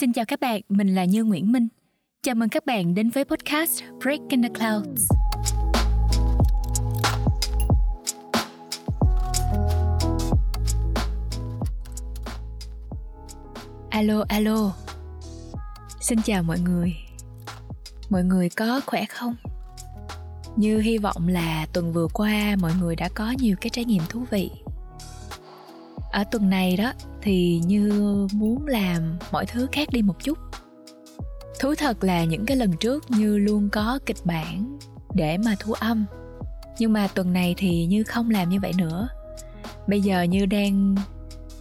Xin chào các bạn, mình là Như Nguyễn Minh. Chào mừng các bạn đến với podcast Breaking the Clouds. Alo, alo. Xin chào mọi người. Mọi người có khỏe không? Như hy vọng là tuần vừa qua mọi người đã có nhiều cái trải nghiệm thú vị. Ở tuần này đó, thì như muốn làm mọi thứ khác đi một chút. Thú thật là những cái lần trước như luôn có kịch bản để mà thu âm. Nhưng mà tuần này thì như không làm như vậy nữa. Bây giờ như đang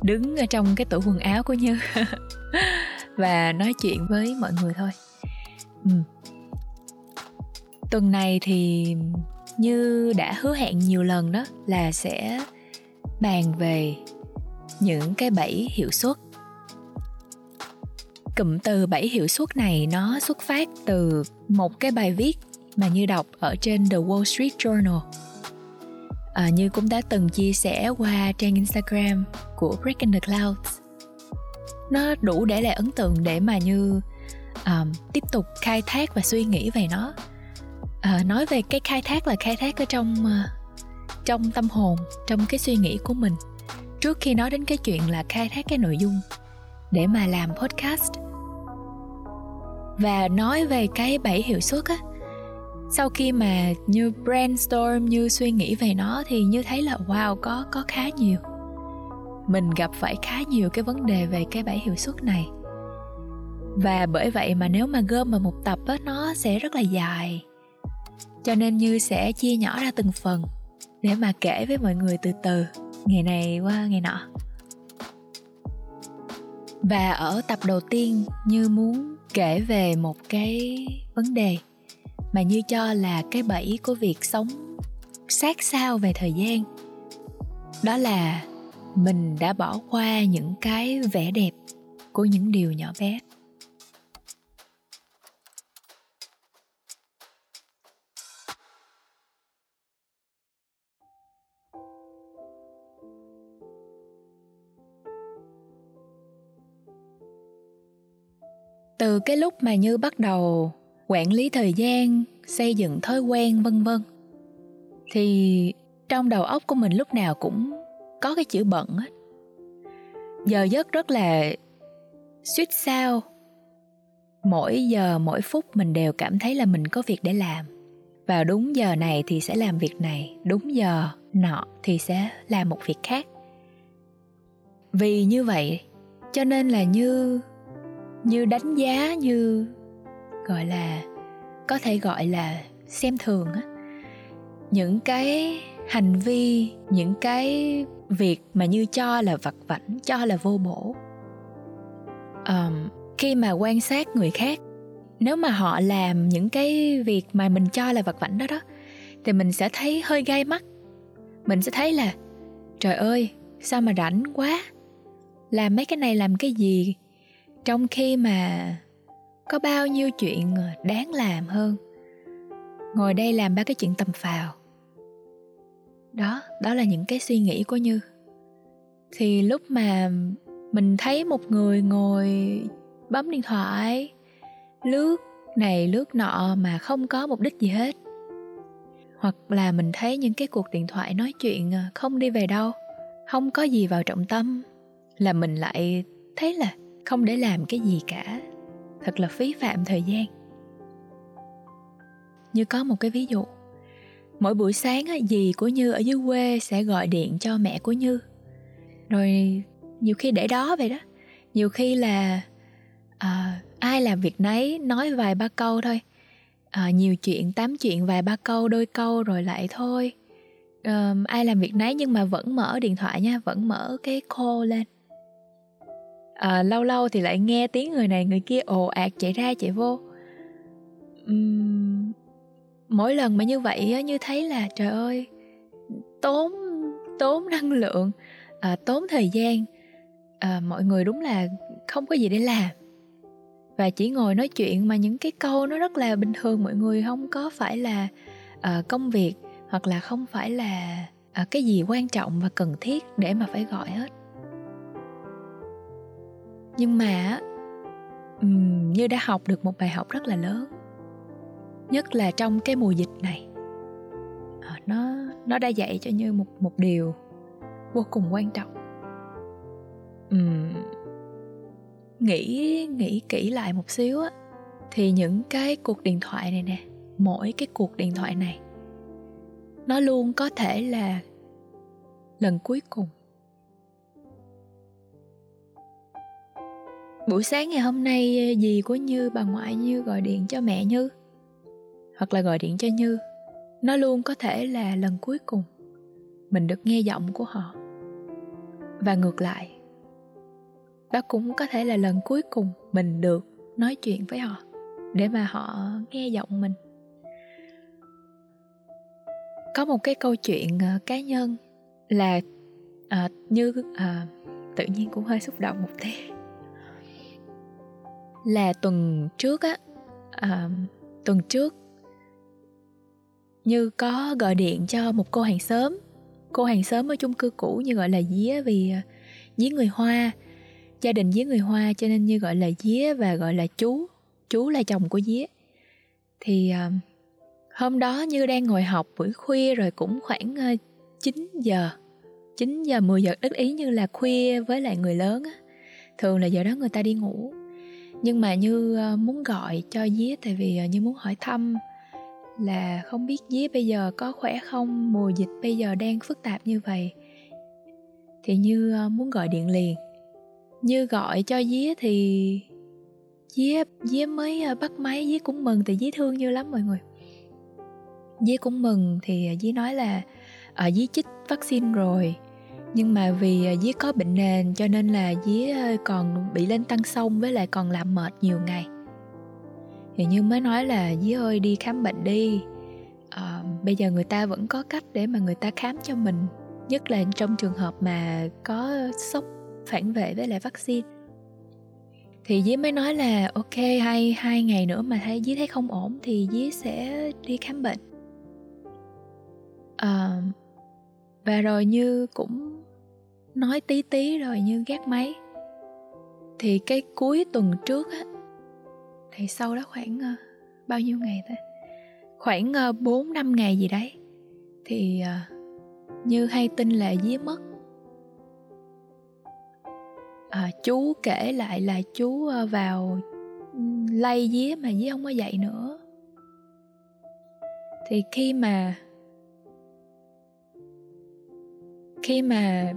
đứng ở trong cái tủ quần áo của như và nói chuyện với mọi người thôi. Ừ. tuần này thì như đã hứa hẹn nhiều lần đó là sẽ bàn về những cái bẫy hiệu suất. Cụm từ bẫy hiệu suất này nó xuất phát từ một cái bài viết mà như đọc ở trên The Wall Street Journal. À, như cũng đã từng chia sẻ qua trang Instagram của Breaking the Clouds. Nó đủ để lại ấn tượng để mà như um, tiếp tục khai thác và suy nghĩ về nó. À, nói về cái khai thác là khai thác ở trong uh, trong tâm hồn trong cái suy nghĩ của mình trước khi nói đến cái chuyện là khai thác cái nội dung để mà làm podcast và nói về cái bảy hiệu suất á, sau khi mà như brainstorm, như suy nghĩ về nó thì như thấy là, wow, có có khá nhiều. Mình gặp phải khá nhiều cái vấn đề về cái bảy hiệu suất này. Và bởi vậy mà nếu mà gom vào một tập á, nó sẽ rất là dài. Cho nên như sẽ chia nhỏ ra từng phần để mà kể với mọi người từ từ ngày này qua ngày nọ. Và ở tập đầu tiên như muốn kể về một cái vấn đề mà như cho là cái bẫy của việc sống sát sao về thời gian. Đó là mình đã bỏ qua những cái vẻ đẹp của những điều nhỏ bé. Từ cái lúc mà như bắt đầu quản lý thời gian, xây dựng thói quen, vân vân. Thì trong đầu óc của mình lúc nào cũng có cái chữ bận á giờ giấc rất là suýt sao. Mỗi giờ, mỗi phút mình đều cảm thấy là mình có việc để làm. Vào đúng giờ này thì sẽ làm việc này, đúng giờ nọ thì sẽ làm một việc khác. Vì như vậy, cho nên là như như đánh giá như gọi là có thể gọi là xem thường á. Những cái hành vi những cái việc mà như cho là vặt vảnh cho là vô bổ. Um, khi mà quan sát người khác nếu mà họ làm những cái việc mà mình cho là vặt vảnh đó đó thì mình sẽ thấy hơi gai mắt. Mình sẽ thấy là trời ơi sao mà rảnh quá? Làm mấy cái này làm cái gì? Trong khi mà có bao nhiêu chuyện ờ, đáng làm hơn, ngồi đây làm ba cái chuyện tầm phào. Đó đó là những cái suy nghĩ của như. Thì lúc mà mình thấy một người ngồi bấm điện thoại, lướt này lướt nọ mà không có mục đích gì hết, hoặc là mình thấy những cái cuộc điện thoại nói chuyện ờ, không đi về đâu, không có gì vào trọng tâm, là mình lại thấy là không để làm cái gì cả. Thật là phí phạm thời gian. Như có một cái ví dụ. Mỗi buổi sáng dì của như ở dưới quê sẽ gọi điện cho mẹ của như. Rồi nhiều khi để đó vậy đó. Nhiều khi là à, ai làm việc nấy nói vài ba câu thôi. À, nhiều chuyện tám chuyện vài ba câu đôi câu rồi lại thôi. À, ai làm việc nấy nhưng mà vẫn mở điện thoại nha vẫn mở cái call lên à, lâu lâu thì lại nghe tiếng người này người kia ồ ạt chạy ra chạy vô. Uhm, mỗi lần mà như vậy như thấy là trời ơi tốn tốn năng lượng à, tốn thời gian à, mọi người đúng là không có gì để làm. Và chỉ ngồi nói chuyện mà những cái câu nó rất là bình thường mọi người không có phải là à, công việc hoặc là không phải là à, cái gì quan trọng và cần thiết để mà phải gọi hết nhưng mà um, như đã học được một bài học rất là lớn nhất là trong cái mùa dịch này. À, nó nó đã dạy cho như một một điều vô cùng quan trọng. Um, nghĩ nghĩ kỹ lại một xíu á thì những cái cuộc điện thoại này nè mỗi cái cuộc điện thoại này nó luôn có thể là lần cuối cùng buổi sáng ngày hôm nay ờ, dì của như bà ngoại như gọi điện cho mẹ như? Hoặc là gọi điện cho như. Nó luôn có thể là lần cuối cùng. Mình được nghe giọng của họ. Và ngược lại đó cũng có thể là lần cuối cùng mình được nói chuyện với họ để mà họ nghe giọng mình. Có một cái câu chuyện uh, cá nhân là uh, như uh, tự nhiên cũng hơi xúc động một tí là tuần trước á uh, tuần trước. Như có gọi điện cho một cô hàng xóm. Cô hàng xóm ở chung cư cũ như gọi là día vì à, día người hoa. Gia đình día người hoa cho nên như gọi là día và gọi là chú. Chú là chồng của día. Thì à, hôm đó như đang ngồi học buổi khuya rồi cũng khoảng 9 giờ 9 giờ 10 giờ ít ý như là khuya với lại người lớn á. Thường là giờ đó người ta đi ngủ nhưng mà như ờ, muốn gọi cho día tại vì ờ, như muốn hỏi thăm là không biết día bây giờ có khỏe không? Mùa dịch bây giờ đang phức tạp như vậy. Thì như ờ, muốn gọi điện liền. Như gọi cho día thì día día mới bắt máy. Día cũng mừng thì día thương như lắm mọi người. Día cũng mừng thì día nói là ở ờ, chích vaccine rồi nhưng mà vì à, dí có bệnh nền cho nên là dí còn bị lên tăng sông với lại còn làm mệt nhiều ngày. Thì như mới nói là dí ơi đi khám bệnh đi. À, bây giờ người ta vẫn có cách để mà người ta khám cho mình nhất là trong trường hợp mà có sốc phản vệ với lại vaccine. Thì dí mới nói là ok hai hai ngày nữa mà thấy dí thấy không ổn thì dí sẽ đi khám bệnh. À, và rồi như cũng nói tí tí rồi như gác máy. Thì cái cuối tuần trước á thì sau đó khoảng uh, bao nhiêu ngày ta? Khoảng ờ, bốn uh, năm ngày gì đấy thì uh, như hay tin là dí mất. À, chú kể lại là chú vào ừ, lay día mà dí không có dậy nữa. Thì khi mà khi mà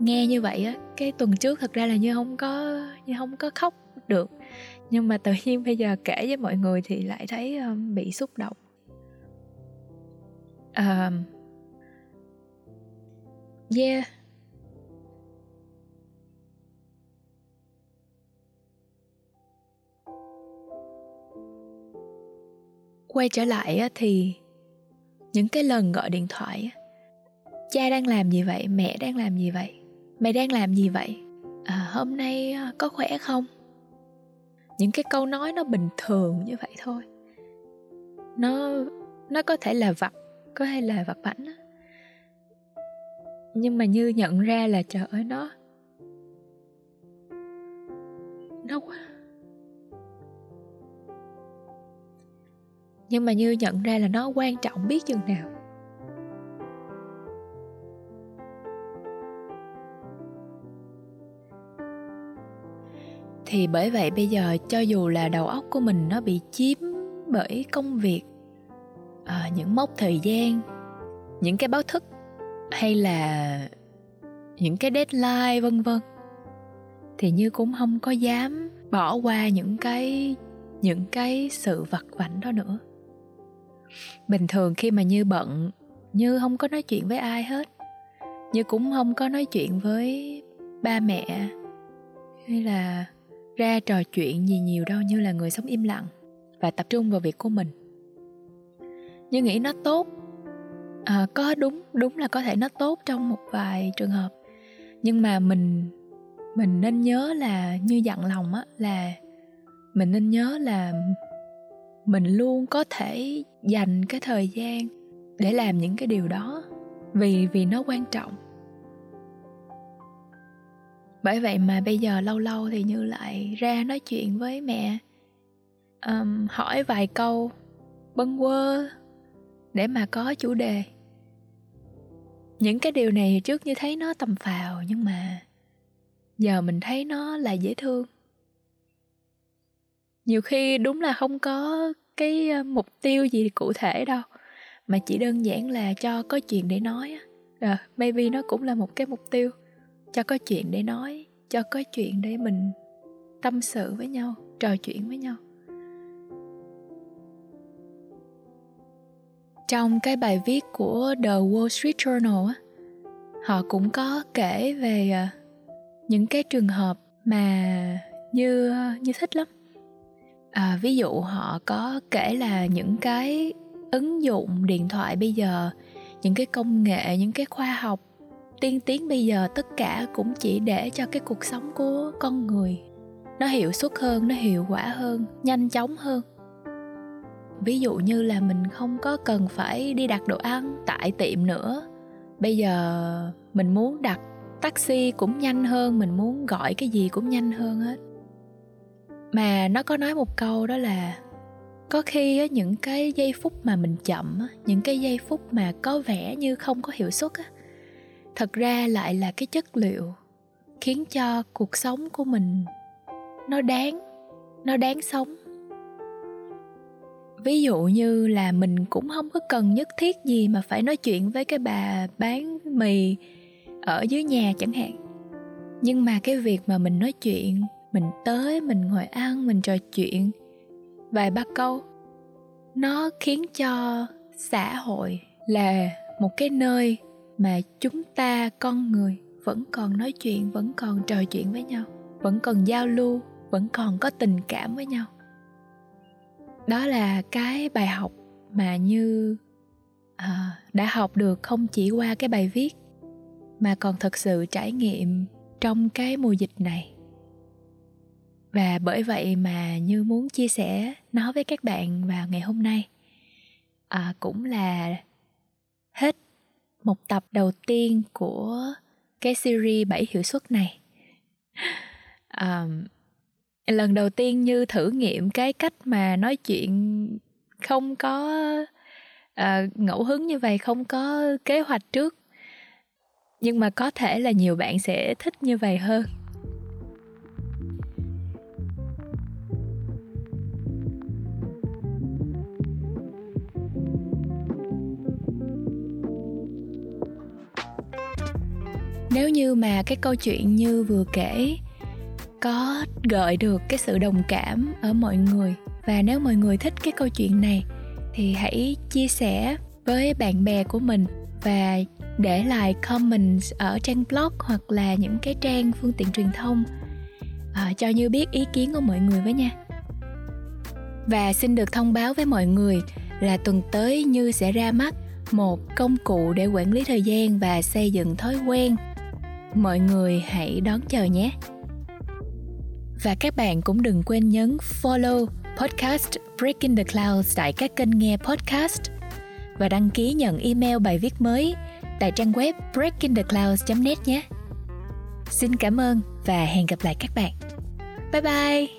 nghe như vậy á cái tuần trước thật ra là như không có như không có khóc được. Nhưng mà tự nhiên bây giờ kể với mọi người thì lại thấy um, bị xúc động. Um, yeah. Quay trở lại thì những cái lần gọi điện thoại cha đang làm gì vậy mẹ đang làm gì vậy? Mày đang làm gì vậy? À, hôm nay à, có khỏe không? Những cái câu nói nó bình thường như vậy thôi. Nó nó có thể là vặt có hay là vặt bảnh nhưng mà như nhận ra là trời ơi nó nó quá. Nhưng mà như nhận ra là nó quan trọng biết chừng nào. Thì bởi vậy bây giờ cho dù là đầu óc của mình nó bị chiếm bởi công việc à, những mốc thời gian những cái báo thức hay là những cái deadline vân vân thì như cũng không có dám bỏ qua những cái những cái sự vặt vảnh đó nữa. Bình thường khi mà như bận như không có nói chuyện với ai hết như cũng không có nói chuyện với ba mẹ hay là ra trò chuyện gì nhiều đâu như là người sống im lặng và tập trung vào việc của mình. Như nghĩ nó tốt à, có đúng đúng là có thể nó tốt trong một vài trường hợp. Nhưng mà mình mình nên nhớ là như dặn lòng á là mình nên nhớ là mình luôn có thể dành cái thời gian để làm những cái điều đó vì vì nó quan trọng bởi vậy mà bây giờ lâu lâu thì như lại ra nói chuyện với mẹ um, hỏi vài câu bâng quơ để mà có chủ đề. Những cái điều này trước như thấy nó tầm phào nhưng mà giờ mình thấy nó là dễ thương. Nhiều khi đúng là không có cái ờ, mục tiêu gì cụ thể đâu mà chỉ đơn giản là cho có chuyện để nói á. À, maybe nó cũng là một cái mục tiêu cho có chuyện để nói cho có chuyện để mình tâm sự với nhau trò chuyện với nhau. Trong cái bài viết của The Wall Street Journal á họ cũng có kể về à, những cái trường hợp mà như như thích lắm. À, ví dụ họ có kể là những cái ứng dụng điện thoại bây giờ những cái công nghệ những cái khoa học tiên tiến bây giờ tất cả cũng chỉ để cho cái cuộc sống của con người. Nó hiệu suất hơn nó hiệu quả hơn nhanh chóng hơn. Ví dụ như là mình không có cần phải đi đặt đồ ăn tại tiệm nữa. Bây giờ mình muốn đặt taxi cũng nhanh hơn mình muốn gọi cái gì cũng nhanh hơn hết. Mà nó có nói một câu đó là có khi á, những cái giây phút mà mình chậm á, những cái giây phút mà có vẻ như không có hiệu suất á, thật ra lại là cái chất liệu khiến cho cuộc sống của mình nó đáng nó đáng sống. Ví dụ như là mình cũng không có cần nhất thiết gì mà phải nói chuyện với cái bà bán mì ở dưới nhà chẳng hạn. Nhưng mà cái việc mà mình nói chuyện, mình tới, mình ngồi ăn, mình trò chuyện vài ba câu, nó khiến cho xã hội là một cái nơi mà chúng ta con người vẫn còn nói chuyện vẫn còn trò chuyện với nhau vẫn còn giao lưu vẫn còn có tình cảm với nhau. Đó là cái bài học mà như à, đã học được không chỉ qua cái bài viết mà còn thực sự trải nghiệm trong cái mùa dịch này. Và bởi vậy mà như muốn chia sẻ nó với các bạn vào ngày hôm nay. À, cũng là một tập đầu tiên của cái series 7 hiệu suất này. Um, lần đầu tiên như thử nghiệm cái cách mà nói chuyện không có uh, ngẫu hứng như vậy không có kế hoạch trước. Nhưng mà có thể là nhiều bạn sẽ thích như vậy hơn. Nếu như mà cái câu chuyện như vừa kể có gợi được cái sự đồng cảm ở mọi người và nếu mọi người thích cái câu chuyện này thì hãy chia sẻ với bạn bè của mình và để lại comment ở trang blog hoặc là những cái trang phương tiện truyền thông à, cho như biết ý kiến của mọi người với nha. Và xin được thông báo với mọi người là tuần tới như sẽ ra mắt một công cụ để quản lý thời gian và xây dựng thói quen mọi người hãy đón chờ nhé và các bạn cũng đừng quên nhấn follow podcast Breaking the Clouds tại các kênh nghe podcast và đăng ký nhận email bài viết mới tại trang web breakingtheclouds.net nhé. Xin cảm ơn và hẹn gặp lại các bạn. Bye bye!